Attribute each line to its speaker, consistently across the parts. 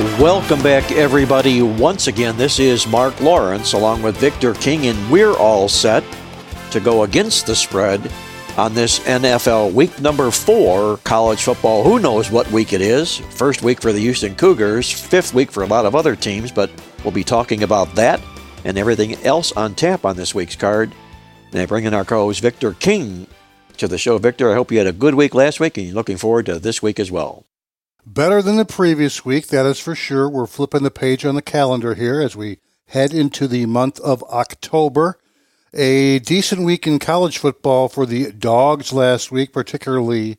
Speaker 1: Welcome back, everybody. Once again, this is Mark Lawrence along with Victor King, and we're all set to go against the spread on this NFL week number four college football. Who knows what week it is? First week for the Houston Cougars, fifth week for a lot of other teams, but we'll be talking about that and everything else on tap on this week's card. And I bring in our co host Victor King to the show. Victor, I hope you had a good week last week and you're looking forward to this week as well.
Speaker 2: Better than the previous week, that is for sure. We're flipping the page on the calendar here as we head into the month of October. A decent week in college football for the dogs last week, particularly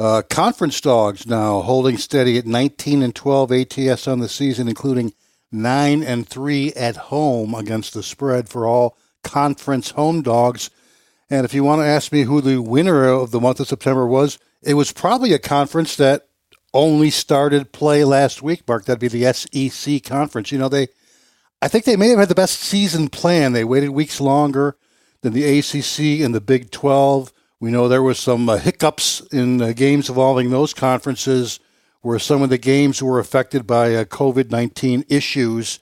Speaker 2: uh, conference dogs now holding steady at 19 and 12 ATS on the season, including 9 and 3 at home against the spread for all conference home dogs. And if you want to ask me who the winner of the month of September was, it was probably a conference that only started play last week, Mark. That'd be the SEC conference. You know, they, I think they may have had the best season plan. They waited weeks longer than the ACC and the Big 12. We know there was some uh, hiccups in uh, games involving those conferences where some of the games were affected by uh, COVID 19 issues.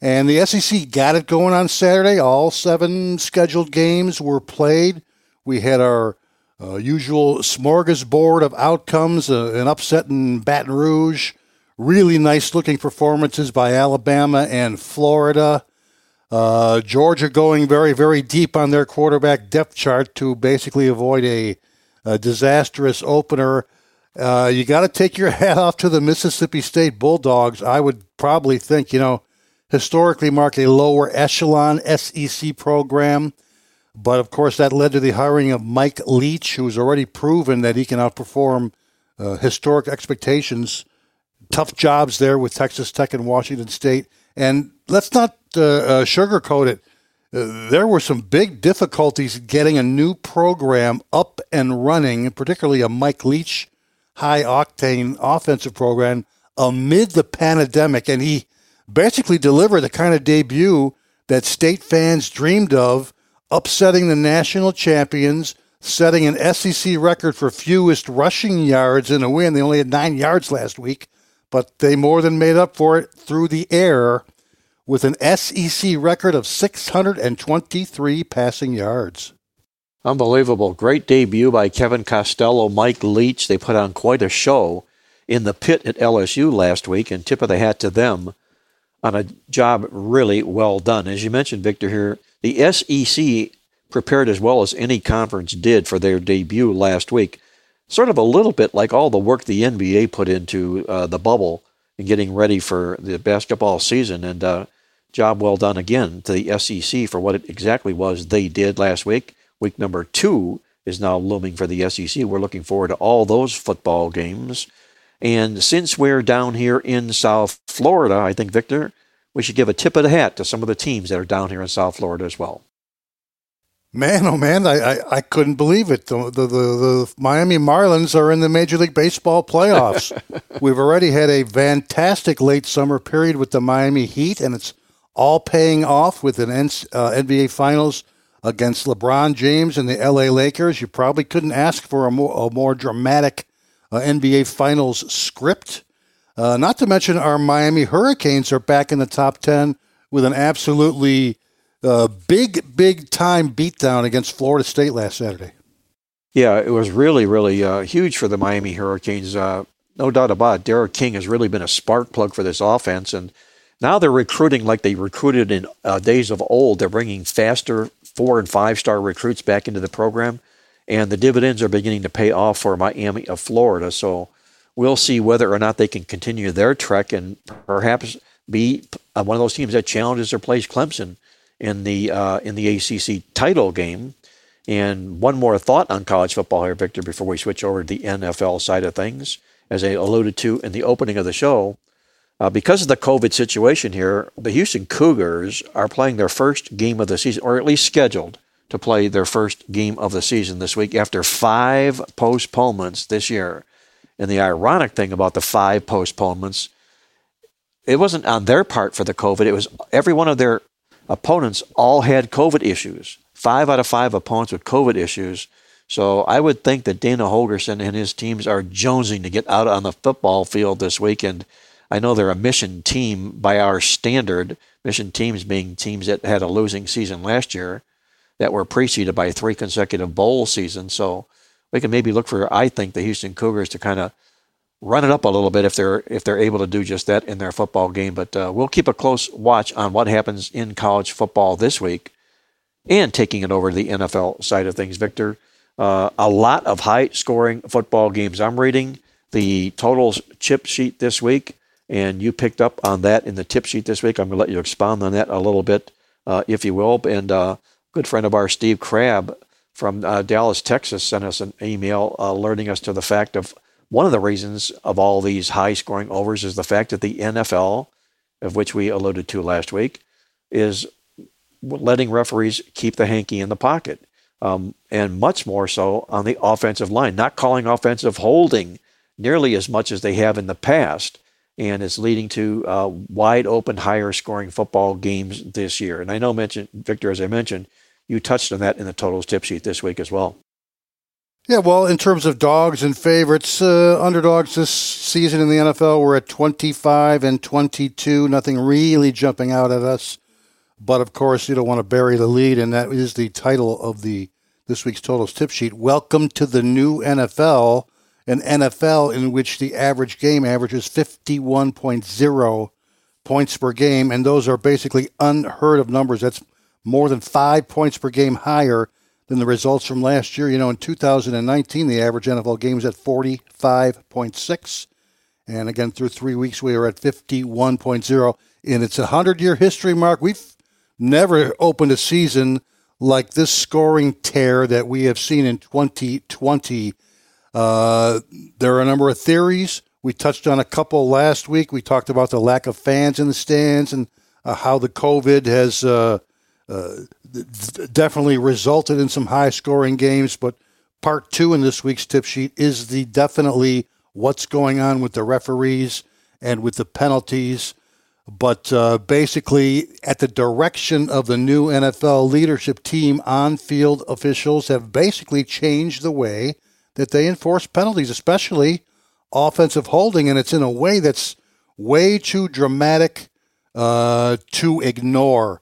Speaker 2: And the SEC got it going on Saturday. All seven scheduled games were played. We had our uh, usual smorgasbord of outcomes, uh, an upset in Baton Rouge, really nice looking performances by Alabama and Florida. Uh, Georgia going very, very deep on their quarterback depth chart to basically avoid a, a disastrous opener. Uh, you got to take your hat off to the Mississippi State Bulldogs. I would probably think, you know, historically mark a lower echelon SEC program. But of course, that led to the hiring of Mike Leach, who's already proven that he can outperform uh, historic expectations. Tough jobs there with Texas Tech and Washington State. And let's not uh, uh, sugarcoat it. Uh, there were some big difficulties getting a new program up and running, particularly a Mike Leach high octane offensive program amid the pandemic. And he basically delivered the kind of debut that state fans dreamed of upsetting the national champions, setting an SEC record for fewest rushing yards in a win. They only had nine yards last week, but they more than made up for it through the air with an SEC record of 623 passing yards.
Speaker 1: Unbelievable. Great debut by Kevin Costello, Mike Leach. They put on quite a show in the pit at LSU last week, and tip of the hat to them on a job really well done. As you mentioned, Victor, here, the SEC prepared as well as any conference did for their debut last week. Sort of a little bit like all the work the NBA put into uh, the bubble and getting ready for the basketball season. And uh, job well done again to the SEC for what it exactly was they did last week. Week number two is now looming for the SEC. We're looking forward to all those football games. And since we're down here in South Florida, I think, Victor, we should give a tip of the hat to some of the teams that are down here in South Florida as well.
Speaker 2: Man, oh man, I, I, I couldn't believe it. The, the, the, the, Miami Marlins are in the Major League Baseball playoffs. We've already had a fantastic late summer period with the Miami Heat, and it's all paying off with an uh, NBA Finals against LeBron James and the LA Lakers. You probably couldn't ask for a more, a more dramatic uh, NBA Finals script. Uh, not to mention, our Miami Hurricanes are back in the top 10 with an absolutely uh, big, big time beatdown against Florida State last Saturday.
Speaker 1: Yeah, it was really, really uh, huge for the Miami Hurricanes. Uh, no doubt about it. D'Eriq King has really been a spark plug for this offense. And now they're recruiting like they recruited in uh, days of old. They're bringing faster four and five star recruits back into the program and the dividends are beginning to pay off for Miami of Florida. So we'll see whether or not they can continue their trek and perhaps be uh, one of those teams that challenges or plays Clemson in the uh, in the ACC title game. And one more thought on college football here, Victor, before we switch over to the NFL side of things. As I alluded to in the opening of the show, Uh, because of the COVID situation here, the Houston Cougars are playing their first game of the season, or at least scheduled to play their first game of the season this week after five postponements this year. And the ironic thing about the five postponements, it wasn't on their part for the COVID. It was every one of their opponents all had COVID issues. Five out of five opponents with COVID issues. So I would think that Dana Holgorsen and his teams are jonesing to get out on the football field this week. And I know they're a mission team by our standard, mission teams being teams that had a losing season last year that were preceded by three consecutive bowl seasons. So we can maybe look for, I think, the Houston Cougars to kind of run it up a little bit if they're if they're able to do just that in their football game. But uh, we'll keep a close watch on what happens in college football this week, and taking it over to the NFL side of things. Victor, uh, a lot of high-scoring football games. I'm reading the totals chip sheet this week, and you picked up on that in the tip sheet this week. I'm going to let you expound on that a little bit, uh, if you will. And uh, good friend of ours, Steve Crabb from uh, Dallas, Texas, sent us an email alerting us to the fact of one of the reasons of all these high scoring overs is the fact that the NFL, of which we alluded to last week, is letting referees keep the hanky in the pocket. Um, and much more so on the offensive line, not calling offensive holding nearly as much as they have in the past. And it's leading to uh, wide open, higher scoring football games this year. And I know, mentioned Victor, as I mentioned, you touched on that in the totals tip sheet this week as well.
Speaker 2: Yeah, well, in terms of dogs and favorites, uh, underdogs this season in the NFL, we're at 25 and 22. Nothing really jumping out at us. But of course, you don't want to bury the lead, and that is the title of the this week's totals tip sheet. Welcome to the new NFL, an NFL in which the average game averages 51.0 points per game, and those are basically unheard of numbers. That's more than five points per game higher than the results from last year. You know, in 2019, the average NFL game was at 45.6. And again, through three weeks, we are at 51.0. In its 100 year history, Mark, we've never opened a season like this scoring tear that we have seen in 2020. Uh, there are a number of theories. We touched on a couple last week. We talked about the lack of fans in the stands and uh, how the COVID has uh, uh, definitely resulted in some high scoring games. But part two in this week's tip sheet is the definitely what's going on with the referees and with the penalties. But uh, basically, at the direction of the new NFL leadership team, on field officials have basically changed the way that they enforce penalties, especially offensive holding. And it's in a way that's way too dramatic uh, to ignore.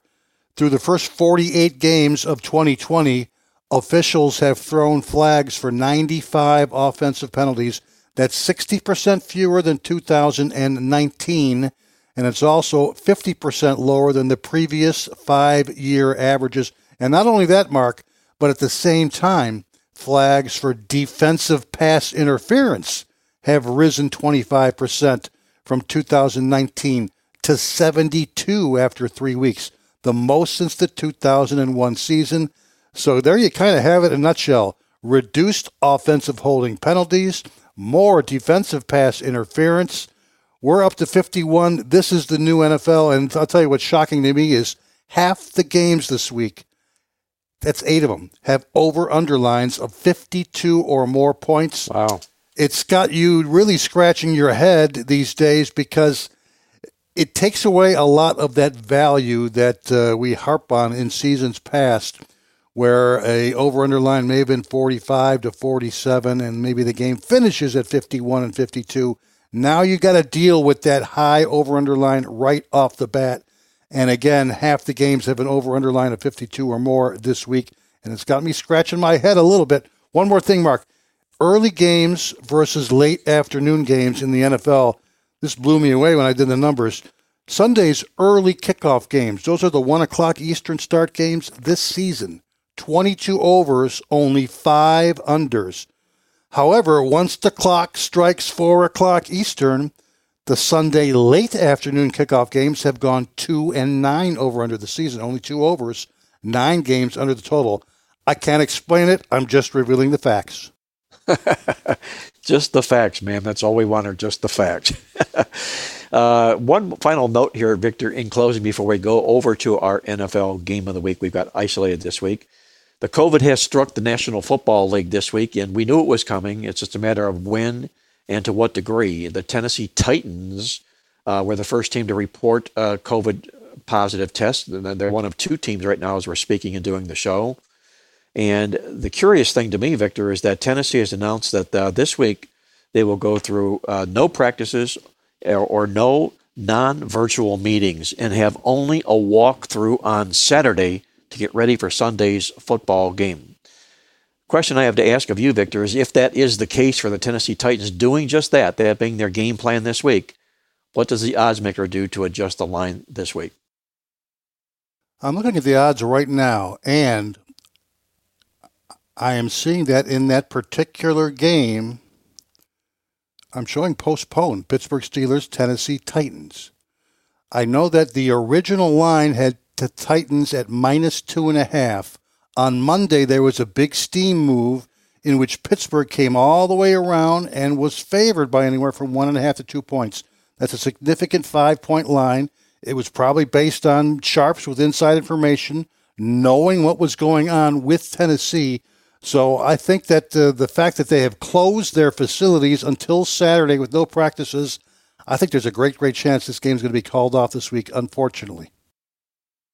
Speaker 2: Through the first 48 games of 2020, officials have thrown flags for 95 offensive penalties. That's 60% fewer than 2019, and it's also 50% lower than the previous five year averages. And not only that, Mark, but at the same time, flags for defensive pass interference have risen 25% from 2019 to 72 after three weeks the most since the 2001 season. So there you kind of have it in a nutshell. Reduced offensive holding penalties, more defensive pass interference. We're up to 51. This is the new NFL. And I'll tell you what's shocking to me is half the games this week, that's eight of them, have over underlines of 52 or more points.
Speaker 1: Wow.
Speaker 2: It's got you really scratching your head these days because it takes away a lot of that value that uh, we harp on in seasons past, where a over underline may have been 45 to 47, and maybe the game finishes at 51 and 52. Now you got to deal with that high over underline right off the bat. And again, half the games have an over underline of 52 or more this week, and it's got me scratching my head a little bit. One more thing, Mark. Early games versus late afternoon games in the NFL this blew me away when I did the numbers. Sunday's early kickoff games, those are the 1 o'clock Eastern start games this season. 22 overs, only 5 unders. However, once the clock strikes 4 o'clock Eastern, the Sunday late afternoon kickoff games have gone 2 and 9 over under the season, only 2 overs, 9 games under the total. I can't explain it, I'm just revealing the facts.
Speaker 1: just the facts, man. That's all we want are just the facts. uh, one final note here, Victor, in closing, before we go over to our NFL game of the week. We've got isolated this week. The COVID has struck the National Football League this week, and we knew it was coming. It's just a matter of when and to what degree. The Tennessee Titans uh, were the first team to report COVID positive test. They're one of two teams right now as we're speaking and doing the show. And the curious thing to me, Victor, is that Tennessee has announced that uh, this week they will go through uh, no practices or, or no non virtual meetings and have only a walkthrough on Saturday to get ready for Sunday's football game. Question I have to ask of you, Victor, is if that is the case for the Tennessee Titans doing just that, that being their game plan this week, what does the odds maker do to adjust the line this week?
Speaker 2: I'm looking at the odds right now, and I am seeing that in that particular game, I'm showing postponed Pittsburgh Steelers, Tennessee Titans. I know that the original line had the Titans at minus two and a half. On Monday, there was a big steam move in which Pittsburgh came all the way around and was favored by anywhere from one and a half to two points. That's a significant five point line. It was probably based on sharps with inside information, knowing what was going on with Tennessee so I think that uh, the fact that they have closed their facilities until Saturday with no practices, I think there's a great, great chance this game is going to be called off this week, unfortunately.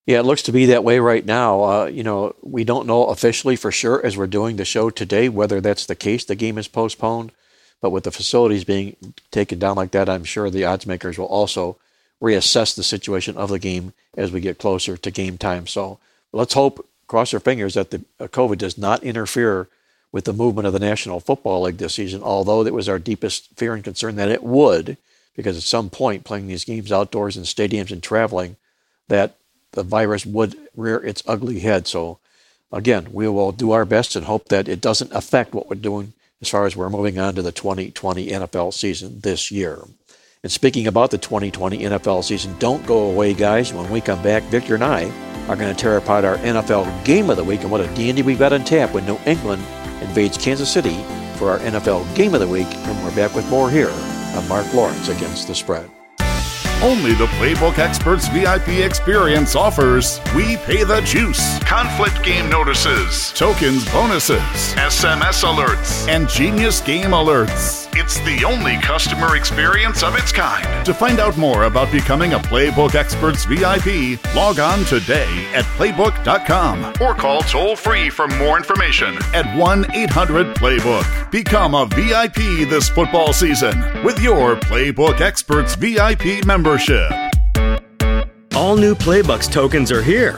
Speaker 1: Yeah, it looks to be that way right now. Uh, you know, we don't know officially for sure as we're doing the show today whether that's the case. The game is postponed, but with the facilities being taken down like that, I'm sure the odds makers will also reassess the situation of the game as we get closer to game time. So let's hope cross our fingers that the uh, COVID does not interfere with the movement of the National Football League this season, although it was our deepest fear and concern that it would, because at some point, playing these games outdoors in stadiums and traveling, that the virus would rear its ugly head. So, again, we will do our best and hope that it doesn't affect what we're doing as far as we're moving on to the 2020 NFL season this year. And speaking about the 2020 NFL season, don't go away, guys. When we come back, Victor and I are going to tear apart our NFL game of the week and what a dandy we've got on tap when New England invades Kansas City for our NFL game of the week. And we're back with more here on Mark Lawrence Against the Spread.
Speaker 3: Only the Playbook Experts VIP experience offers We Pay the Juice, conflict game notices, tokens bonuses, SMS alerts, and genius game alerts. It's the only customer experience of its kind. To find out more about becoming a Playbook Experts VIP, log on today at playbook.com or call toll free for more information at 1 800 Playbook. Become a VIP this football season with your Playbook Experts VIP membership.
Speaker 4: All new Playbucks tokens are here.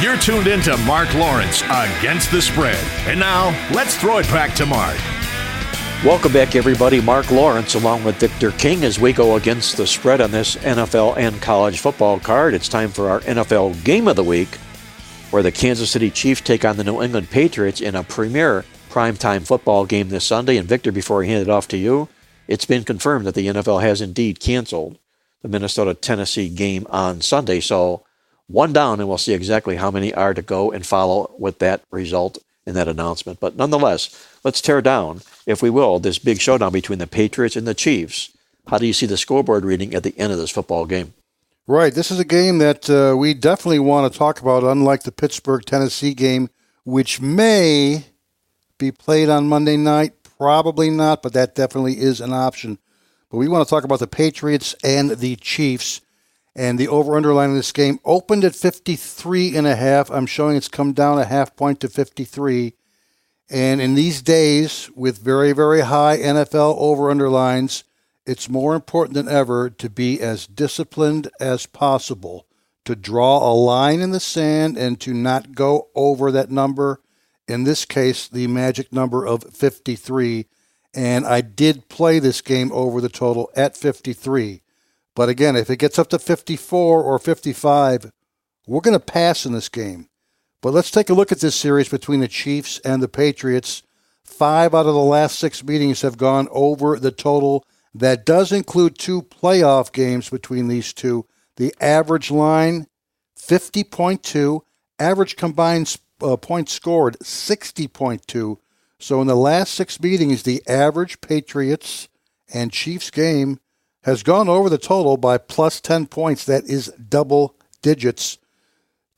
Speaker 3: You're tuned into Mark Lawrence Against the Spread. And now, let's throw it back to Mark.
Speaker 1: Welcome back, everybody. Mark Lawrence along with Victor King as we go against the spread on this NFL and college football card. It's time for our NFL game of the week, where the Kansas City Chiefs take on the New England Patriots in a premier primetime football game this Sunday. And Victor, before I hand it off to you, it's been confirmed that the NFL has indeed canceled the Minnesota Tennessee game on Sunday. So one down, and we'll see exactly how many are to go and follow with that result in that announcement. But nonetheless, let's tear down, if we will, this big showdown between the Patriots and the Chiefs. How do you see the scoreboard reading at the end of this football game?
Speaker 2: Right. This is a game that uh, we definitely want to talk about, unlike the Pittsburgh Tennessee game, which may be played on Monday night. Probably not, but that definitely is an option. But we want to talk about the Patriots and the Chiefs. And the over underline of this game opened at 53 and a half. I'm showing it's come down a half point to 53. And in these days, with very, very high NFL over underlines, it's more important than ever to be as disciplined as possible, to draw a line in the sand and to not go over that number. in this case, the magic number of 53. And I did play this game over the total at 53. But again, if it gets up to 54 or 55, we're going to pass in this game. But let's take a look at this series between the Chiefs and the Patriots. Five out of the last six meetings have gone over the total. That does include two playoff games between these two. The average line, 50.2. Average combined uh, points scored, 60.2. So in the last six meetings, the average Patriots and Chiefs game has gone over the total by plus 10 points. That is double digits.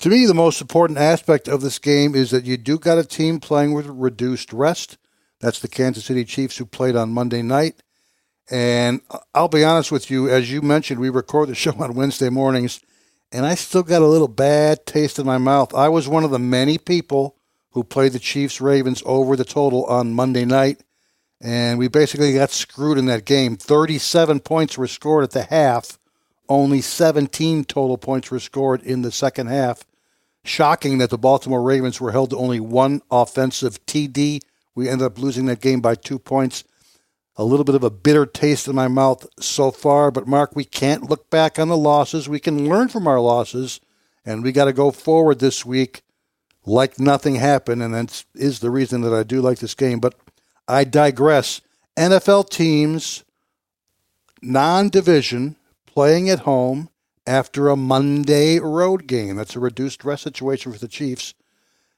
Speaker 2: To me, the most important aspect of this game is that you do got a team playing with reduced rest. That's the Kansas City Chiefs who played on Monday night. And I'll be honest with you, as you mentioned, we record the show on Wednesday mornings, and I still got a little bad taste in my mouth. I was one of the many people who played the Chiefs Ravens over the total on Monday night and we basically got screwed in that game. 37 points were scored at the half, only 17 total points were scored in the second half. Shocking that the Baltimore Ravens were held to only one offensive TD. We ended up losing that game by two points. A little bit of a bitter taste in my mouth so far, but Mark, we can't look back on the losses. We can learn from our losses, and we got to go forward this week like nothing happened, and that is the reason that I do like this game. But I digress. NFL teams, non division, playing at home after a Monday road game. That's a reduced rest situation for the Chiefs.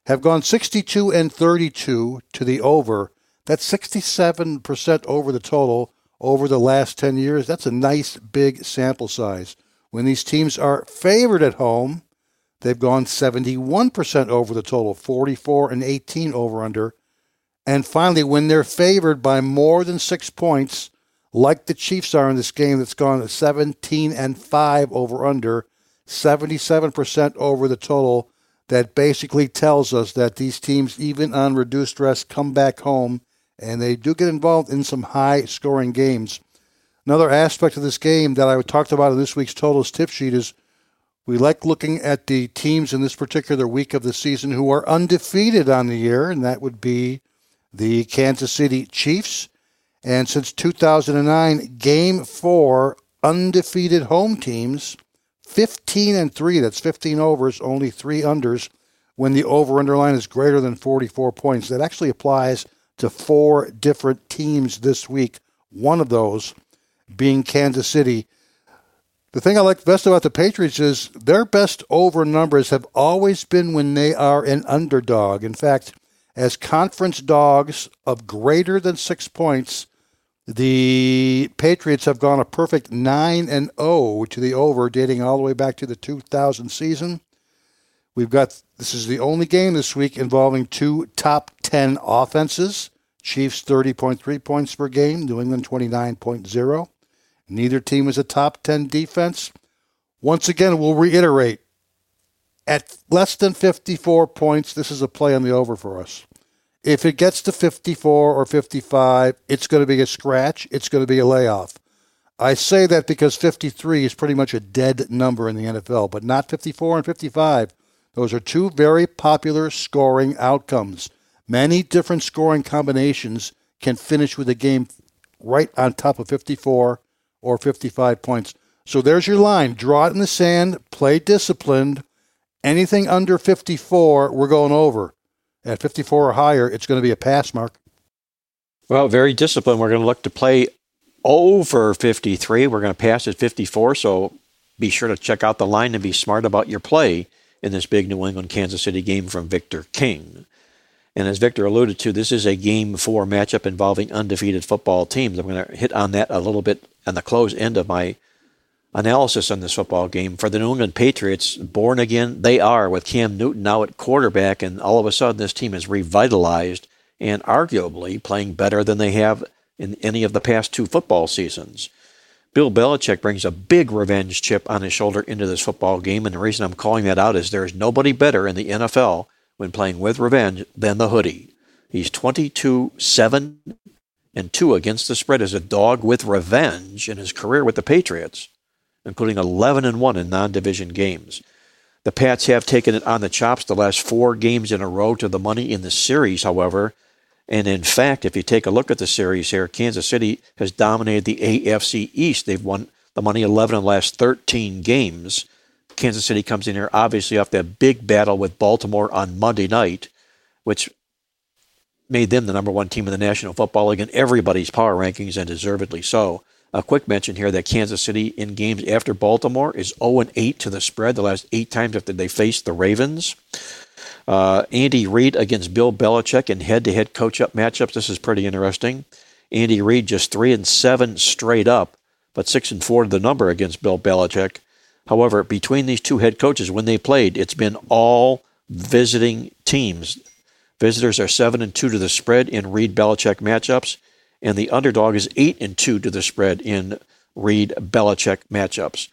Speaker 2: Have gone 62 and 32 to the over. That's 67% over the total over the last 10 years. That's a nice big sample size. When these teams are favored at home, they've gone 71% over the total, 44 and 18 over under. And finally, when they're favored by more than six points, like the Chiefs are in this game that's gone to 17 and 5 over under, 77% over the total, that basically tells us that these teams, even on reduced rest, come back home and they do get involved in some high scoring games. Another aspect of this game that I talked about in this week's totals tip sheet is we like looking at the teams in this particular week of the season who are undefeated on the year, and that would be the Kansas City Chiefs. And since 2009, game four, undefeated home teams, 15 and 3. That's 15 overs, only three unders when the over underline is greater than 44 points. That actually applies to four different teams this week. One of those being Kansas City. The thing I like best about the Patriots is their best over numbers have always been when they are an underdog. In fact, as conference dogs of greater than six points. The Patriots have gone a perfect 9 and 0 to the over, dating all the way back to the 2000 season. We've got this is the only game this week involving two top 10 offenses. Chiefs 30.3 points per game, New England 29.0. Neither team is a top 10 defense. Once again, we'll reiterate at less than 54 points, this is a play on the over for us. If it gets to 54 or 55, it's going to be a scratch. It's going to be a layoff. I say that because 53 is pretty much a dead number in the NFL, but not 54 and 55. Those are two very popular scoring outcomes. Many different scoring combinations can finish with a game right on top of 54 or 55 points. So there's your line. Draw it in the sand, play disciplined, Anything under 54, we're going over. At 54 or higher, it's going to be a pass mark.
Speaker 1: Well, very disciplined. We're going to look to play over 53. We're going to pass at 54. So be sure to check out the line and be smart about your play in this big New England Kansas City game from Victor King. And as Victor alluded to, this is a game four matchup involving undefeated football teams. I'm going to hit on that a little bit on the close end of my analysis on this football game. For the New England Patriots, born again, they are with Cam Newton now at quarterback, and all of a sudden this team is revitalized and arguably playing better than they have in any of the past two football seasons. Bill Belichick brings a big revenge chip on his shoulder into this football game, and the reason I'm calling that out is there's nobody better in the NFL when playing with revenge than the hoodie. He's 22 7 and 2 against the spread as a dog with revenge in his career with the Patriots including 11 and 1 in non-division games. The Pats have taken it on the chops the last four games in a row to the money in the series, however. And in fact, if you take a look at the series here, Kansas City has dominated the AFC East. They've won the money 11 in the last 13 games. Kansas City comes in here obviously off that big battle with Baltimore on Monday night, which made them the number one team in the National Football League in everybody's power rankings, and deservedly so. A quick mention here that Kansas City in games after Baltimore is 0 8 to the spread the last eight times after they faced the Ravens. Uh, Andy Reid against Bill Belichick in head-to-head coach-up matchups. This is pretty interesting. Andy Reid just three and seven straight up, but six and four to the number against Bill Belichick. However, between these two head coaches, when they played, it's been all visiting teams. Visitors are seven and two to the spread in Reid Belichick matchups, and the underdog is eight and two to the spread in Reid Belichick matchups.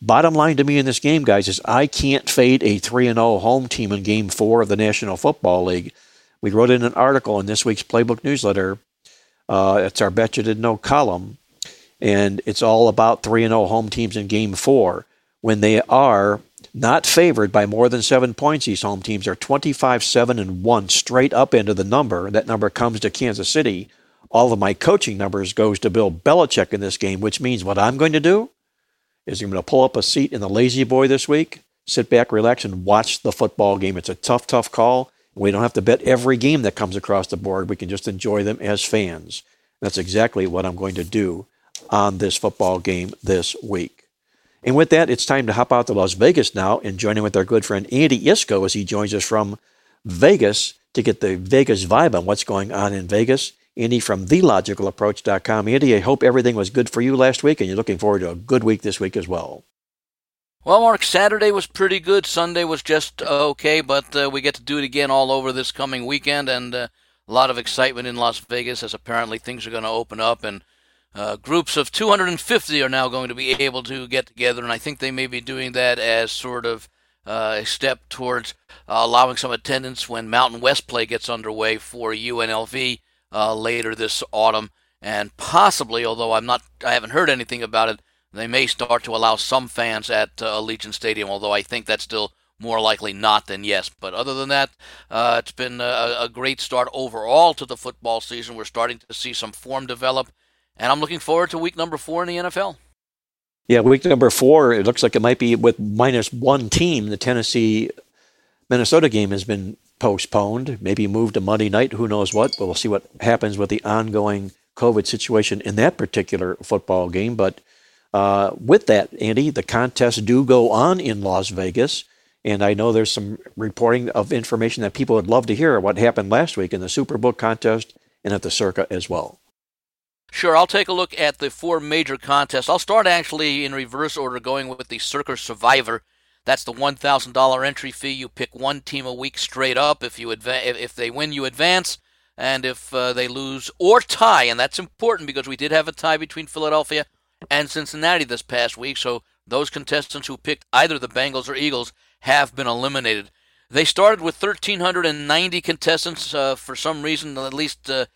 Speaker 1: Bottom line to me in this game, guys, is I can't fade a 3 and 0 home team in game four of the National Football League. We wrote in an article in this week's Playbook newsletter. Uh, it's our Bet You Didn't Know column, and it's all about 3 and 0 home teams in game four. When they are not favored by more than seven points, these home teams are 25 7 and 1 straight up into the number. That number comes to Kansas City. All of my coaching numbers goes to Bill Belichick in this game, which means what I'm going to do is I'm going to pull up a seat in the lazy boy this week, sit back, relax, and watch the football game. It's a tough, tough call. We don't have to bet every game that comes across the board. We can just enjoy them as fans. That's exactly what I'm going to do on this football game this week. And with that, it's time to hop out to Las Vegas now and join in with our good friend Andy Iskoe as he joins us from Vegas to get the Vegas vibe on what's going on in Vegas. Andy from TheLogicalApproach.com. Andy, I hope everything was good for you last week and you're looking forward to a good week this week as well.
Speaker 5: Well, Mark, Saturday was pretty good. Sunday was just okay, but uh, we get to do it again all over this coming weekend, and uh, a lot of excitement in Las Vegas as apparently things are going to open up, and uh, groups of 250 are now going to be able to get together, and I think they may be doing that as sort of uh, a step towards allowing some attendance when Mountain West play gets underway for UNLV uh, later this autumn, and possibly, although I'm not, I haven't heard anything about it, they may start to allow some fans at uh, Allegiant Stadium. Although I think that's still more likely not than yes. But other than that, uh, it's been a, a great start overall to the football season. We're starting to see some form develop, and I'm looking forward to week number four in the NFL.
Speaker 1: Yeah, week number four, it looks like it might be with minus one team. The Tennessee Minnesota game has been postponed, maybe moved to Monday night, who knows what. We'll see what happens with the ongoing COVID situation in that particular football game. But uh, with that, Andy, the contests do go on in Las Vegas. And I know there's some reporting of information that people would love to hear what happened last week in the Superbook contest and at the Circa as well.
Speaker 5: Sure, I'll take a look at the four major contests. I'll start actually in reverse order, going with the Circa Survivor. That's the $1,000 entry fee. You pick one team a week straight up. If you adva- if they win, you advance, and if uh, they lose or tie, and that's important because we did have a tie between Philadelphia and Cincinnati this past week. So those contestants who picked either the Bengals or Eagles have been eliminated. They started with 1,390 contestants. Uh, for some reason, at least uh,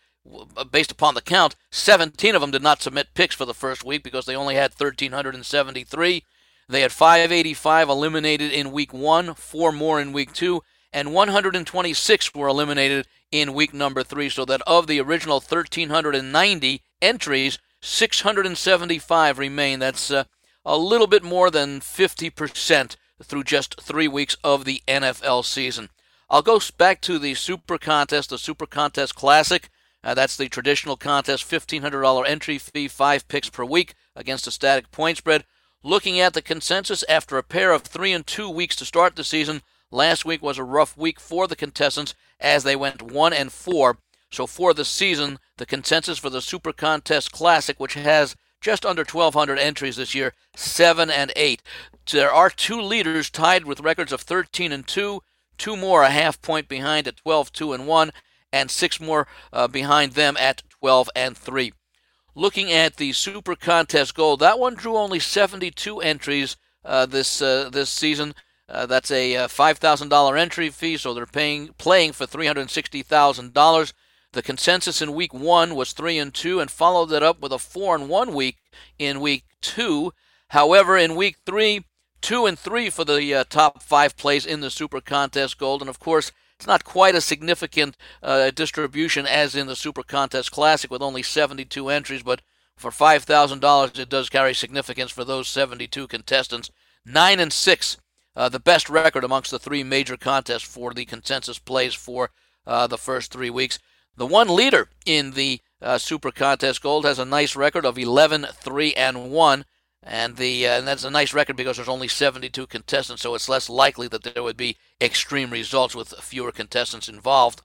Speaker 5: based upon the count, 17 of them did not submit picks for the first week because they only had 1,373. They had 585 eliminated in week one, four more in week two, and 126 were eliminated in week number three. So that of the original 1,390 entries, 675 remain. That's uh, a little bit more than 50% through just three weeks of the NFL season. I'll go back to the Super Contest, the Super Contest Classic. Uh, that's the traditional contest, $1,500 entry fee, five picks per week against a static point spread. Looking at the consensus after a pair of three and two weeks to start the season, last week was a rough week for the contestants as they went one and four. So for the season, the consensus for the Super Contest Classic, which has just under 1,200 entries this year, seven and eight. There are two leaders tied with records of 13 and two, two more a half point behind at 12, two and one, and six more uh, behind them at 12 and three. Looking at the Super Contest Gold, that one drew only 72 entries uh, this uh, this season. Uh, that's a uh, $5,000 entry fee, so they're paying playing for $360,000. The consensus in week one was three and two, and followed that up with a four and one week in week two. However, in week three, two and three for the uh, top five plays in the Super Contest Gold. And of course, it's not quite a significant uh, distribution as in the Super Contest Classic with only 72 entries, but for $5,000, it does carry significance for those 72 contestants. Nine and six, uh, the best record amongst the three major contests for the consensus plays for uh, the first three weeks. The one leader in the uh, Super Contest Gold has a nice record of 11 3 and 1. And the uh, and that's a nice record because there's only 72 contestants, so it's less likely that there would be extreme results with fewer contestants involved.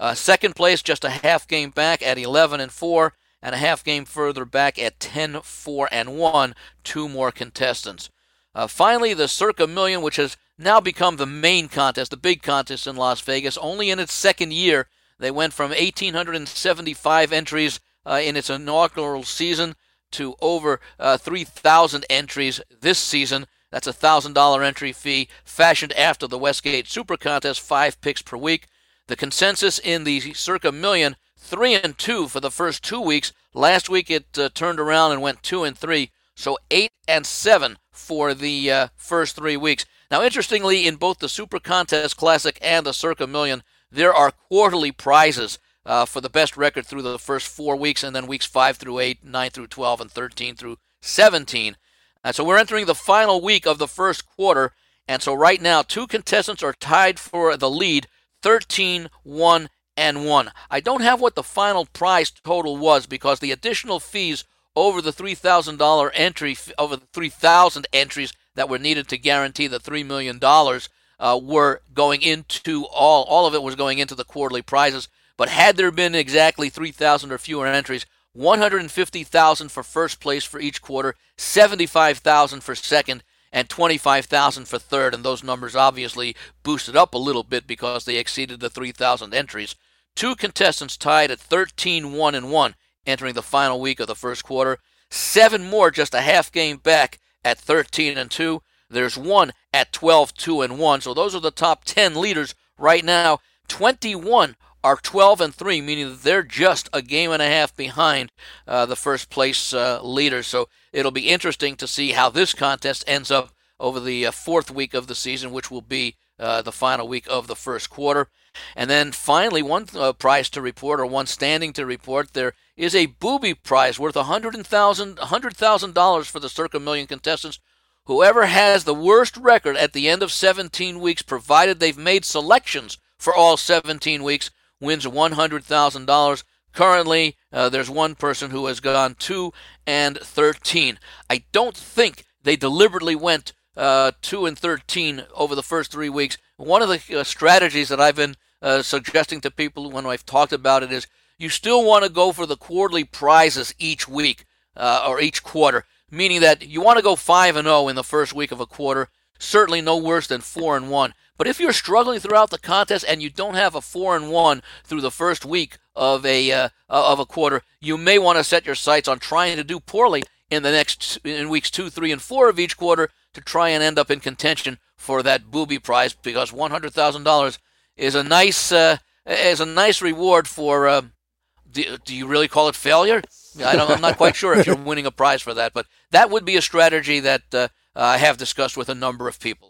Speaker 5: Uh, second place, just a half game back at 11 and 4, and a half game further back at 10 4 and 1. Two more contestants. Uh, finally, the Circa Million, which has now become the main contest, the big contest in Las Vegas, only in its second year. They went from 1,875 entries uh, in its inaugural season to over uh, 3,000 entries this season. That's a $1,000 entry fee, fashioned after the Westgate Super Contest, five picks per week. The consensus in the circa million, three and two for the first two weeks. Last week it uh, turned around and went two and three, so eight and seven for the uh, first three weeks. Now, interestingly, in both the Super Contest Classic and the Circa Million, there are quarterly prizes uh, for the best record through the first four weeks, and then weeks 5 through 8, 9 through 12, and 13 through 17. And so we're entering the final week of the first quarter. And so right now, two contestants are tied for the lead 13 1 and 1. I don't have what the final prize total was because the additional fees over the $3,000 entry, over the 3,000 entries that were needed to guarantee the $3 million uh, were going into all, all of it was going into the quarterly prizes. But had there been exactly 3,000 or fewer entries, 150,000 for first place for each quarter, 75,000 for second, and 25,000 for third. And those numbers obviously boosted up a little bit because they exceeded the 3,000 entries. Two contestants tied at 13 1 and 1 entering the final week of the first quarter. Seven more just a half game back at 13 and 2. There's one at 12 2 and 1. So those are the top 10 leaders right now. 21 are 12 and 3, meaning they're just a game and a half behind uh, the first place uh, leaders. So it'll be interesting to see how this contest ends up over the uh, fourth week of the season, which will be uh, the final week of the first quarter. And then finally, one uh, prize to report, or one standing to report, there is a booby prize worth $100,000 $100, for the Circa Million contestants. Whoever has the worst record at the end of 17 weeks, provided they've made selections for all 17 weeks, wins $100,000. Currently, uh, there's one person who has gone 2 and 13. I don't think they deliberately went uh, 2 and 13 over the first three weeks. One of the uh, strategies that I've been uh, suggesting to people when I've talked about it is you still want to go for the quarterly prizes each week uh, or each quarter, meaning that you want to go 5 and 0 in the first week of a quarter, certainly no worse than 4 and 1. But if you're struggling throughout the contest and you don't have a four and one through the first week of a uh, of a quarter, you may want to set your sights on trying to do poorly in the next in weeks two, three, and four of each quarter to try and end up in contention for that booby prize because one hundred thousand dollars is a nice uh, is a nice reward for. Uh, do, do, you really call it failure? I am not quite sure if you're winning a prize for that, but that would be a strategy that uh, I have discussed with a number of people.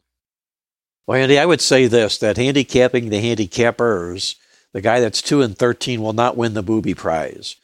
Speaker 1: Well, Andy, I would say this that handicapping the handicappers, the guy that's 2 and 13 will not win the booby prize.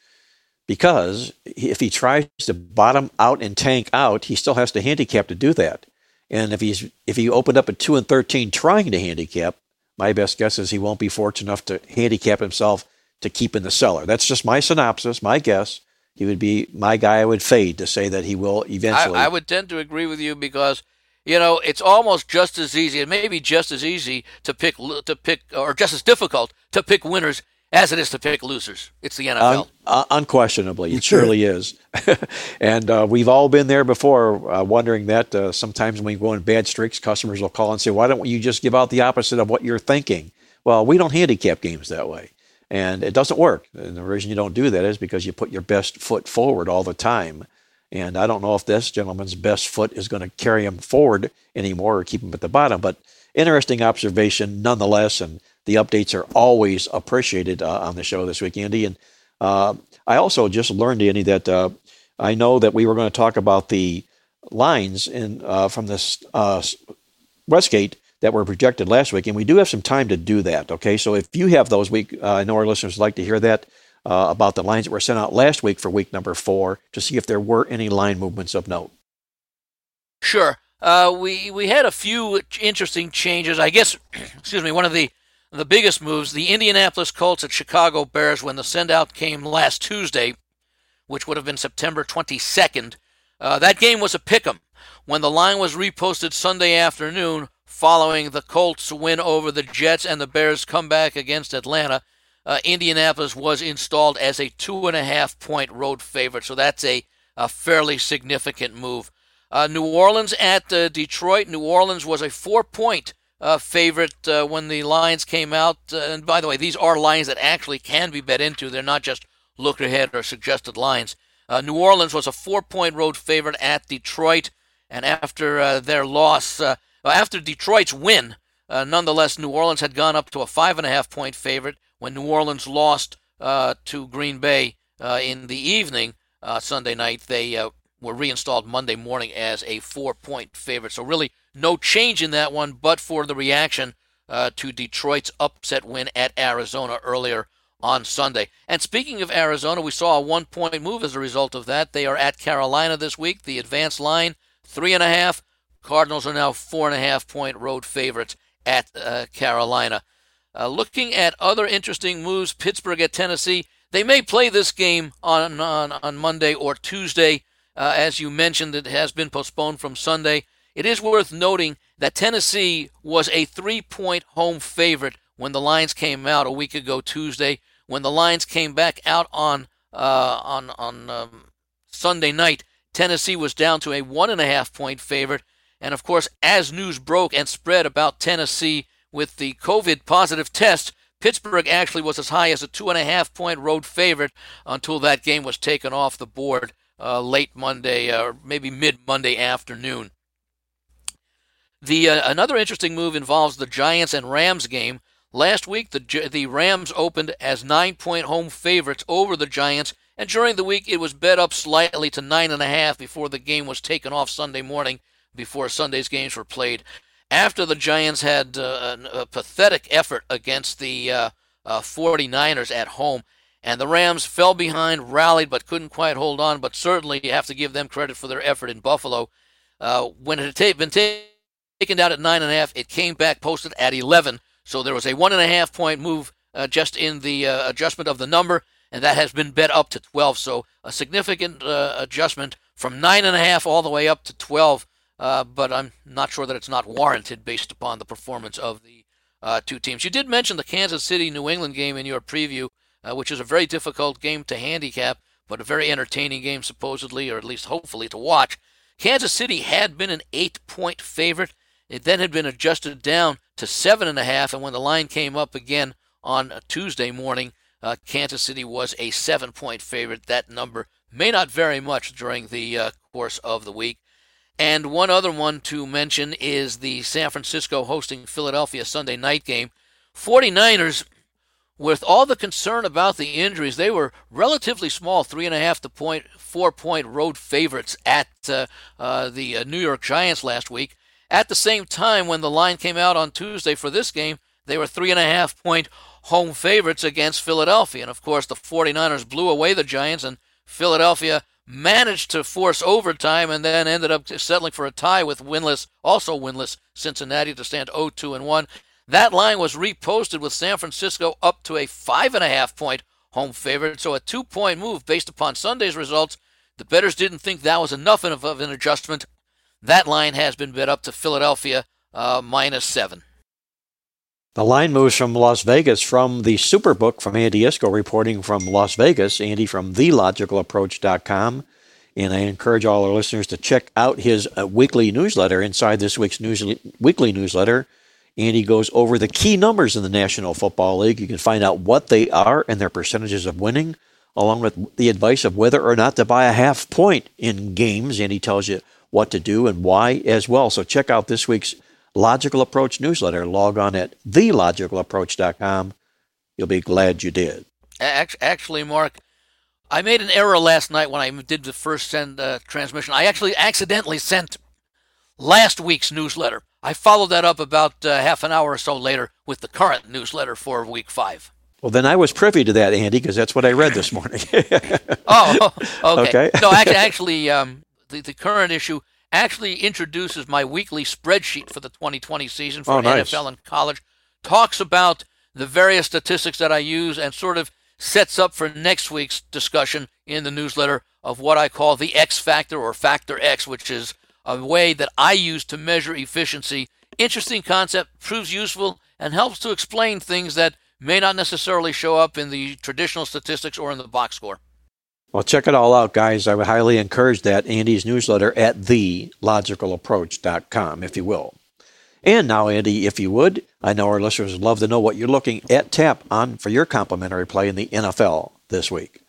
Speaker 1: Because if he tries to bottom out and tank out, he still has to handicap to do that. And if he's if he opened up at 2 and 13 trying to handicap, my best guess is he won't be fortunate enough to handicap himself to keep in the cellar. That's just my synopsis, my guess. He would be my guy I would fade to say that he will eventually.
Speaker 5: I, I would tend to agree with you because you know, it's almost just as easy, it may be just as easy to pick to pick, or just as difficult to pick winners as it is to pick losers. It's the NFL. Un-
Speaker 1: uh, unquestionably, it surely is. and uh, we've all been there before, uh, wondering that. Uh, sometimes when we go in bad streaks, customers will call and say, "Why don't you just give out the opposite of what you're thinking?" Well, we don't handicap games that way, and it doesn't work. And the reason you don't do that is because you put your best foot forward all the time. And I don't know if this gentleman's best foot is going to carry him forward anymore or keep him at the bottom. But interesting observation nonetheless. And the updates are always appreciated uh, on the show this week, Andy. And uh, I also just learned, Andy, that uh, I know that we were going to talk about the lines in uh, from this uh, Westgate that were projected last week, and we do have some time to do that. Okay, so if you have those, we uh, I know our listeners like to hear that uh, about the lines that were sent out last week for week number four to see if there were any line movements of note.
Speaker 5: Sure. Uh, we we had a few interesting changes. I guess, excuse me, one of the the biggest moves, the Indianapolis Colts at Chicago Bears when the sendout came last Tuesday, which would have been September 22nd. Uh, that game was a pick 'em. When the line was reposted Sunday afternoon following the Colts win over the Jets and the Bears comeback against Atlanta, uh, Indianapolis was installed as a two and a half point road favorite. So that's a, a fairly significant move. Uh, New Orleans at uh, Detroit. New Orleans was a four point uh, favorite uh, when the lines came out. Uh, and by the way, these are lines that actually can be bet into. They're not just look ahead or suggested lines. New Orleans was a four point road favorite at Detroit. And after their loss, after Detroit's win, nonetheless, New Orleans had gone up to a five and a half point favorite when New Orleans lost to Green Bay in the evening Sunday night. They were reinstalled Monday morning as a four point favorite. So, really, no change in that one, but for the reaction uh, to Detroit's upset win at Arizona earlier on Sunday. And speaking of Arizona, we saw a one point move as a result of that. They are at Carolina this week. The advance line, three and a half. Cardinals are now four and a half point road favorites at uh, Carolina. Uh, looking at other interesting moves, Pittsburgh at Tennessee. They may play this game on, on, on Monday or Tuesday. Uh, as you mentioned, it has been postponed from Sunday. It is worth noting that Tennessee was a three point home favorite when the lines came out a week ago Tuesday. When the lines came back out on uh, on on um, Sunday night, Tennessee was down to a one and a half point favorite. And of course, as news broke and spread about Tennessee with the COVID positive test, Pittsburgh actually was as high as a two and a half point road favorite until that game was taken off the board uh, late Monday uh, or maybe mid Monday afternoon. The uh, another interesting move involves the Giants and Rams game. Last week, the the Rams opened as nine point home favorites over the Giants, and during the week it was bet up slightly to nine and a half before the game was taken off Sunday morning, before Sunday's games were played. After the Giants had uh, a, pathetic effort against the uh, 49ers at home, and the Rams fell behind, rallied, but couldn't quite hold on. But certainly you have to give them credit for their effort in Buffalo. Uh, when it had been taken down at nine and a half, it came back posted at 11. So there was a one and a half point move uh, just in the uh, adjustment of the number, and that has been bet up to 12. So a significant uh, adjustment from nine and a half all the way up to 12. Uh, but I'm not sure that it's not warranted based upon the performance of the uh, two teams. You did mention the Kansas City New England game in your preview uh, which is a very difficult game to handicap, but a very entertaining game, supposedly, or at least hopefully, to watch. Kansas City had been an eight point favorite. It then had been adjusted down to seven and a half, and when the line came up again on Tuesday morning, uh, Kansas City was a seven point favorite. That number may not vary much during the uh, course of the week. And one other one to mention is the San Francisco hosting Philadelphia Sunday night game. 49ers with all the concern about the injuries, they were relatively small, three and a half to point, four point road favorites at uh, uh, the uh, New York Giants last week. At the same time, when the line came out on Tuesday for this game, they were three and a half point home favorites against Philadelphia. And of course, the 49ers blew away the Giants, and Philadelphia managed to force overtime and then ended up settling for a tie with winless, also winless Cincinnati to stand 0-2 and 1. That line was reposted with San Francisco up to a five and a half point home favorite. So a two point move based upon Sunday's results. The bettors didn't think that was enough of an adjustment. That line has been bet up to Philadelphia uh, minus seven.
Speaker 1: The line moves from Las Vegas from the Superbook from Andy Iskoe reporting from Las Vegas. Andy from TheLogicalApproach.com. And I encourage all our listeners to check out his uh, weekly newsletter inside this week's news, weekly newsletter and he goes over the key numbers in the National Football League. You can find out what they are and their percentages of winning, along with the advice of whether or not to buy a half point in games, and he tells you what to do and why as well. So check out this week's Logical Approach newsletter. Log on at thelogicalapproach.com. You'll be glad you did.
Speaker 5: Actually, Mark, I made an error last night when I did the first send uh, transmission. I actually accidentally sent last week's newsletter. I followed that up about uh, half an hour or so later with the current newsletter for week five.
Speaker 1: Well, then I was privy to that, Andy, because that's what I read this morning.
Speaker 5: oh, okay.
Speaker 1: Okay.
Speaker 5: no, actually, actually um, the, the current issue actually introduces my weekly spreadsheet for the 2020 season for
Speaker 1: Oh, nice.
Speaker 5: NFL and college, talks about the various statistics that I use, and sort of sets up for next week's discussion in the newsletter of what I call the X factor or factor X, which is a way that I use to measure efficiency. Interesting concept, proves useful, and helps to explain things that may not necessarily show up in the traditional statistics or in the box score.
Speaker 1: Well, check it all out, guys. I would highly encourage that Andy's newsletter at thelogicalapproach.com, if you will. And now, Andy, if you would, I know our listeners would love to know what you're looking at tap on for your complimentary play in the NFL this week.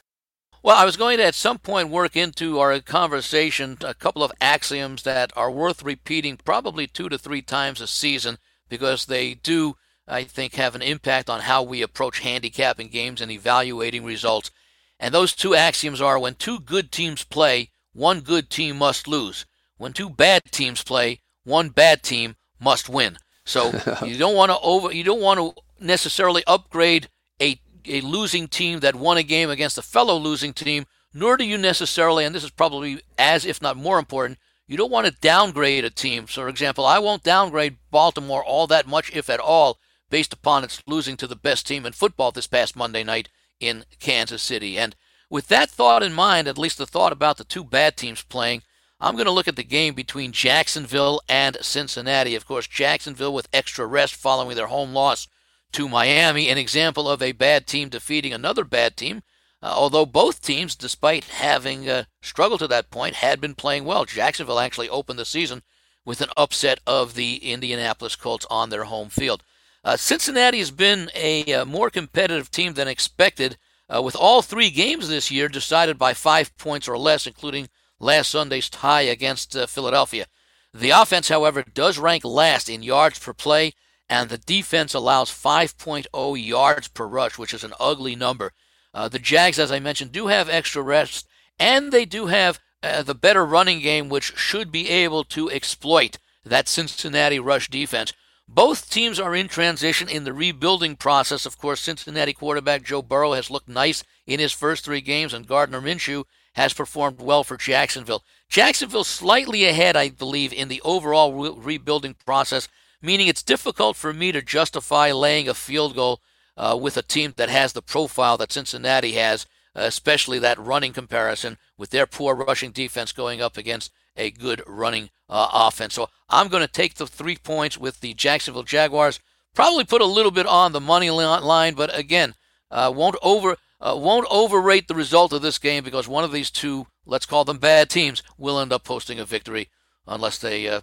Speaker 5: Well, I was going to at some point work into our conversation a couple of axioms that are worth repeating probably two to three times a season because they do, I think, have an impact on how we approach handicapping games and evaluating results. And those two axioms are when two good teams play, one good team must lose. When two bad teams play, one bad team must win. So you don't want to over you don't want to necessarily upgrade a a losing team that won a game against a fellow losing team, nor do you necessarily, and this is probably as if not more important, you don't want to downgrade a team. So, for example, I won't downgrade Baltimore all that much, if at all, based upon its losing to the best team in football this past Monday night in Kansas City. And with that thought in mind, at least the thought about the two bad teams playing, I'm going to look at the game between Jacksonville and Cincinnati. Of course, Jacksonville with extra rest following their home loss to Miami, an example of a bad team defeating another bad team. Uh, although both teams, despite having uh, struggled to that point, had been playing well. Jacksonville actually opened the season with an upset of the Indianapolis Colts on their home field. Uh, Cincinnati has been a, uh more competitive team than expected, uh, with all three games this year decided by five points or less, including last Sunday's tie against uh, Philadelphia. The offense, however, does rank last in yards per play, and the defense allows 5.0 yards per rush, which is an ugly number. Uh, the Jags, as I mentioned, do have extra rest, and they do have uh, the better running game, which should be able to exploit that Cincinnati rush defense. Both teams are in transition in the rebuilding process. Of course, Cincinnati quarterback Joe Burrow has looked nice in his first three games, and Gardner Minshew has performed well for Jacksonville. Jacksonville slightly ahead, I believe, in the overall re- rebuilding process, meaning it's difficult for me to justify laying a field goal uh, with a team that has the profile that Cincinnati has, especially that running comparison with their poor rushing defense going up against a good running uh, offense. So I'm going to take the three points with the Jacksonville Jaguars. Probably put a little bit on the money line, but again, uh, won't over uh, won't overrate the result of this game because one of these two, let's call them bad teams, will end up posting a victory unless they uh,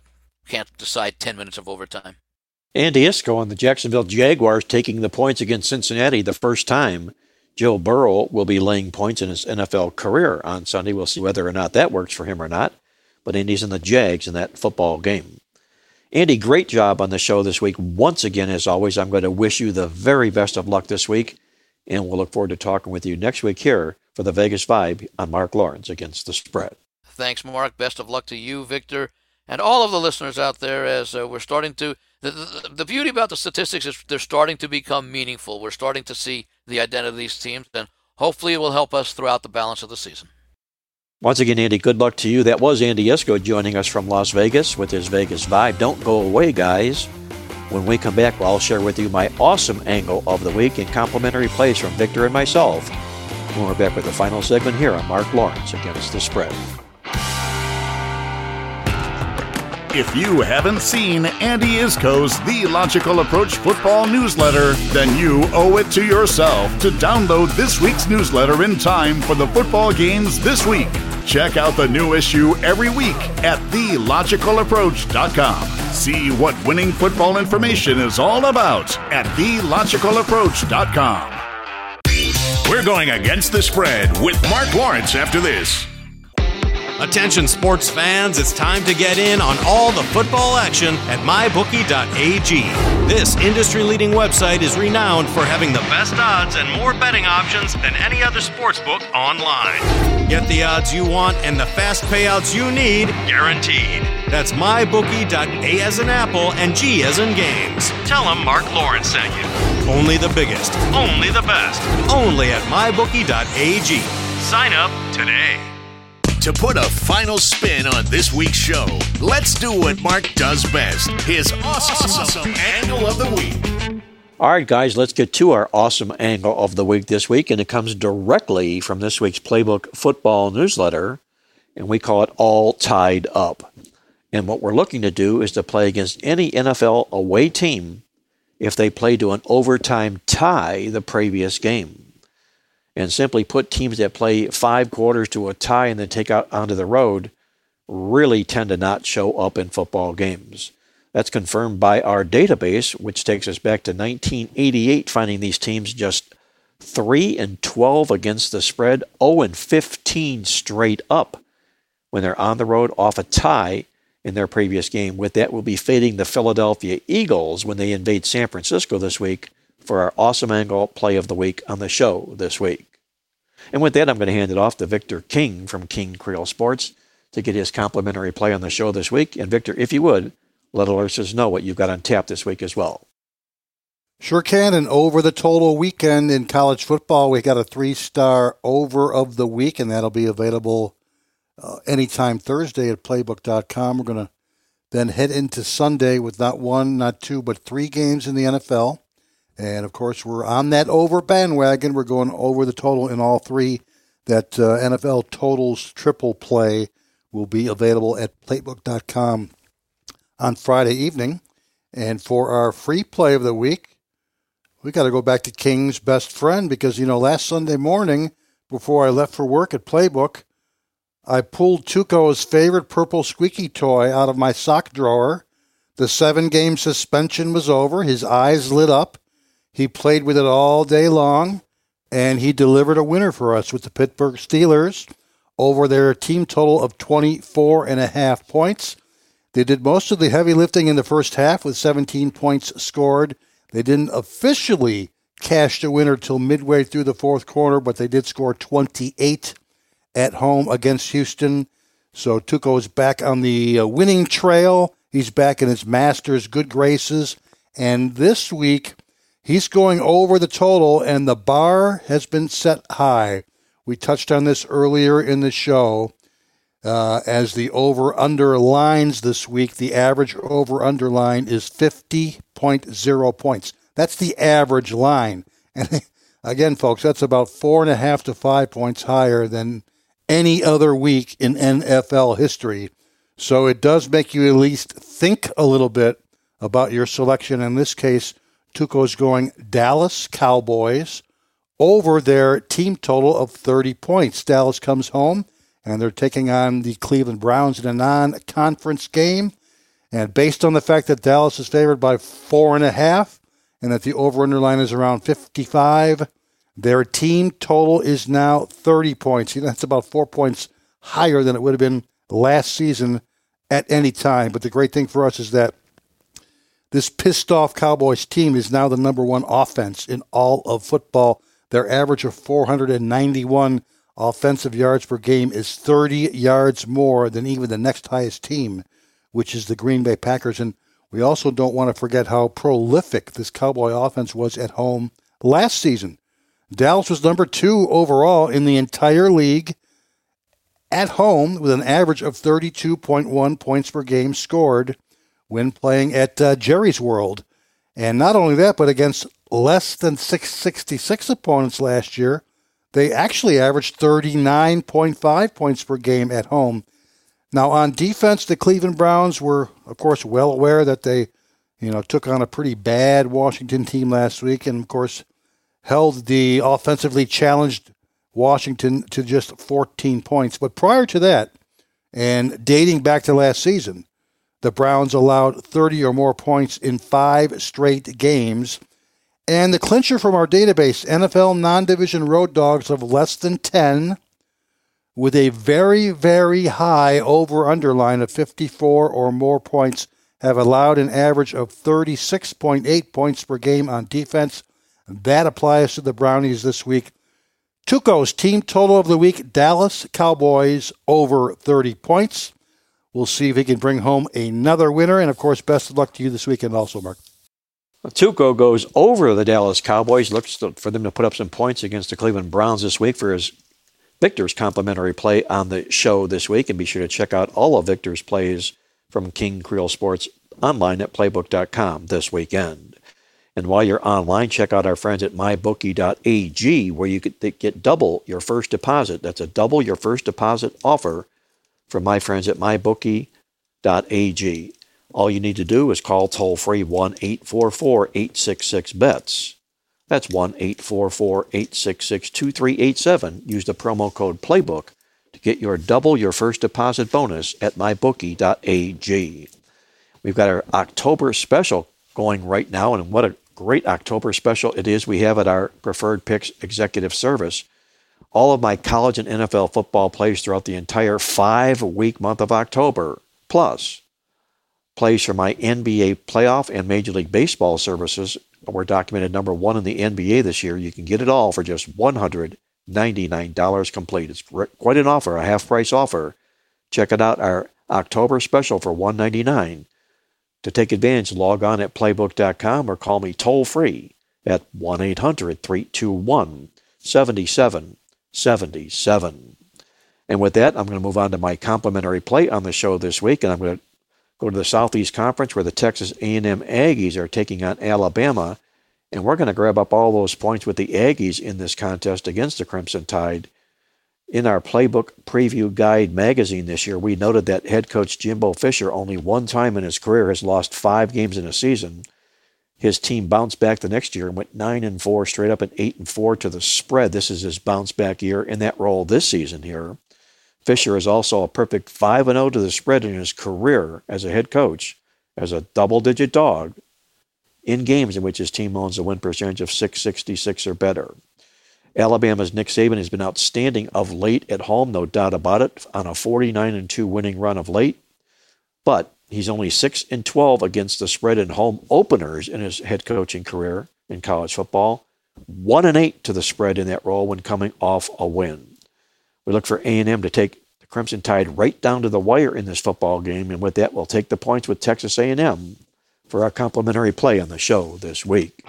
Speaker 5: can't decide 10 minutes of overtime.
Speaker 1: Andy Iskoe and the Jacksonville Jaguars taking the points against Cincinnati the first time. Joe Burrow will be laying points in his NFL career on Sunday. We'll see whether or not that works for him or not. But Andy's in the Jags in that football game. Andy, great job on the show this week. Once again, as always, I'm going to wish you the very best of luck this week. And we'll look forward to talking with you next week here for the Vegas Vibe on Mark Lawrence against the spread.
Speaker 5: Thanks, Mark. Best of luck to you, Victor, and all of the listeners out there as uh, we're starting to. The, the, the beauty about the statistics is they're starting to become meaningful. We're starting to see the identity of these teams, and hopefully it will help us throughout the balance of the season.
Speaker 1: Once again, Andy, good luck to you. That was Andy Iskoe joining us from Las Vegas with his Vegas Vibe. Don't go away, guys. When we come back, I'll share with you my awesome angle of the week and complimentary plays from Victor and myself. When we're back with the final segment here on Mark Lawrence against the spread.
Speaker 3: If you haven't seen Andy Iskoe's The Logical Approach football newsletter, then you owe it to yourself to download this week's newsletter in time for the football games this week. Check out the new issue every week at thelogicalapproach.com. See what winning football information is all about at thelogicalapproach.com. We're going against the spread with Mark Lawrence after this.
Speaker 6: Attention sports fans, it's time to get in on all the football action at mybookie.ag. This industry leading website is renowned for having the best odds and more betting options than any other sportsbook online. Get the odds you want and the fast payouts you need guaranteed. That's mybookie.a as in apple and G as in games. Tell them Mark Lawrence sent you. Only the biggest, only the best, only at mybookie.ag. Sign up today.
Speaker 7: To put a final spin on this week's show, let's do what Mark does best his awesome, angle of the week.
Speaker 1: All right, guys, let's get to our awesome angle of the week this week, and it comes directly from this week's Playbook Football newsletter, and we call it All Tied Up. And what we're looking to do is to play against any NFL away team if they play to an overtime tie the previous game and simply put teams that play five quarters to a tie and then take out onto the road really tend to not show up in football games. That's confirmed by our database, which takes us back to 1988, finding these teams just 3 and 12 against the spread, 0 and 15 straight up when they're on the road off a tie in their previous game. With that, we'll be fading the Philadelphia Eagles when they invade San Francisco this week for our awesome angle play of the week on the show this week. And with that, I'm going to hand it off to Victor King from King Creole Sports to get his complimentary play on the show this week. And Victor, if you would, let our listeners know what you've got on tap this week as well.
Speaker 2: Sure can. And over the total weekend in college football, we got a three star over of the week, and that'll be available uh, anytime Thursday at playbook.com. We're going to then head into Sunday with not one, not two, but three games in the NFL. And of course, we're on that over bandwagon. We're going over the total in all three. That uh, NFL totals triple play will be available at playbook.com on Friday evening. And for our free play of the week, we got to go back to King's best friend because, you know, last Sunday morning before I left for work at Playbook, I pulled Tuco's favorite purple squeaky toy out of my sock drawer. The seven game suspension was over. His eyes lit up. He played with it all day long, and he delivered a winner for us with the Pittsburgh Steelers over their team total of 24 and a half points. They did most of the heavy lifting in the first half with 17 points scored. They didn't officially cash the winner till midway through the fourth quarter, but they did score 28 at home against Houston. So Tuco's back on the uh, winning trail. He's back in his master's good graces. And this week, He's going over the total, and the bar has been set high. We touched on this earlier in the show. Uh, as the over under lines this week, the average over under line is 50.0 points. That's the average line. And again, folks, that's about four and a half to five points higher than any other week in NFL history. So it does make you at least think a little bit about your selection. In this case, Tuco's going Dallas Cowboys over their team total of 30 points. Dallas comes home and they're taking on the Cleveland Browns in a non conference game. And based on the fact that Dallas is favored by four and a half and that the over under line is around 55, their team total is now 30 points. That's about four points higher than it would have been last season at any time. But the great thing for us is that this pissed off Cowboys team is now the number one offense in all of football. Their average of 491 offensive yards per game is 30 yards more than even the next highest team, which is the Green Bay Packers. And we also don't want to forget how prolific this Cowboy offense was at home last season. Dallas was number two overall in the entire league at home with an average of 32.1 points per game scored when playing at uh, Jerry's World. And not only that, but against less than 666 opponents last year, they actually averaged 39.5 points per game at home. Now, on defense, the Cleveland Browns were, of course, well aware that they, you know, took on a pretty bad Washington team last week, and of course, held the offensively challenged Washington to just 14 points. But prior to that, and dating back to last season, the Browns allowed 30 or more points in five straight games. And the clincher from our database NFL non division road dogs of less than 10 with a very, very high over underline of 54 or more points, have allowed an average of 36.8 points per game on defense. That applies to the Brownies this week. Tuco's team total of the week Dallas Cowboys over 30 points. We'll see if he can bring home another winner. And of course, best of luck to you this weekend, also, Mark.
Speaker 1: Tuco goes over the Dallas Cowboys, looks for them to put up some points against the Cleveland Browns this week for his Victor's complimentary play on the show this week. And be sure to check out all of Victor's plays from King Creole Sports online at playbook.com this weekend. And while you're online, check out our friends at mybookie.ag where you could get double your first deposit. That's a double your first deposit offer from my friends at mybookie.ag. All you need to do is call toll free 1 844 866 BETS. That's 1 844 866 2387. Use the promo code PLAYBOOK to get your double your first deposit bonus at mybookie.ag. We've got our October special going right now, and what a great October special it is we have at our Preferred Picks Executive Service. All of my college and NFL football plays throughout the entire five week month of October, plus plays for my NBA playoff and Major League Baseball services were documented number one in the NBA this year. You can get it all for just $199 complete. It's quite an offer, a half price offer. Check it out, our October special for $199. To take advantage, log on at playbook.com or call me toll free at 1 800 321 7777. And with that, I'm going to move on to my complimentary play on the show this week, and I'm going to go to the Southeast Conference where the Texas A&M Aggies are taking on Alabama, and we're going to grab up all those points with the Aggies in this contest against the Crimson Tide. In our playbook preview guide magazine this year, we noted that head coach Jimbo Fisher only one time in his career has lost five games in a season. His team bounced back the next year and went nine and four straight up and eight and four to the spread. This is his bounce back year in that role this season here. Fisher is also a perfect 5 0 to the spread in his career as a head coach, as a double digit dog in games in which his team owns a win percentage of 666 or better. Alabama's Nick Saban has been outstanding of late at home, no doubt about it, on a 49 and 2 winning run of late. But he's only 6 and 12 against the spread in home openers in his head coaching career in college football. 1 and 8 to the spread in that role when coming off a win. We look for A&M to take the Crimson Tide right down to the wire in this football game, and with that, we'll take the points with Texas A&M for our complimentary play on the show this week.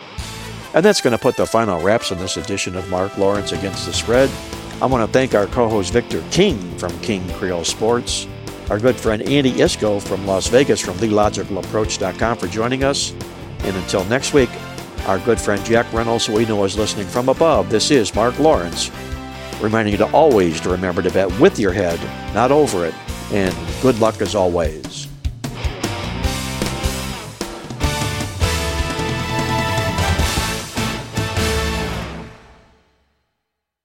Speaker 1: And that's going to put the final wraps on this edition of Mark Lawrence Against the Spread. I want to thank our co-host Victor King from King Creole Sports, our good friend Andy Iskoe from Las Vegas from TheLogicalApproach.com for joining us. And until next week, our good friend Jack Reynolds, who we know is listening from above, this is Mark Lawrence reminding you to always to remember to bet with your head, not over it, and good luck as always.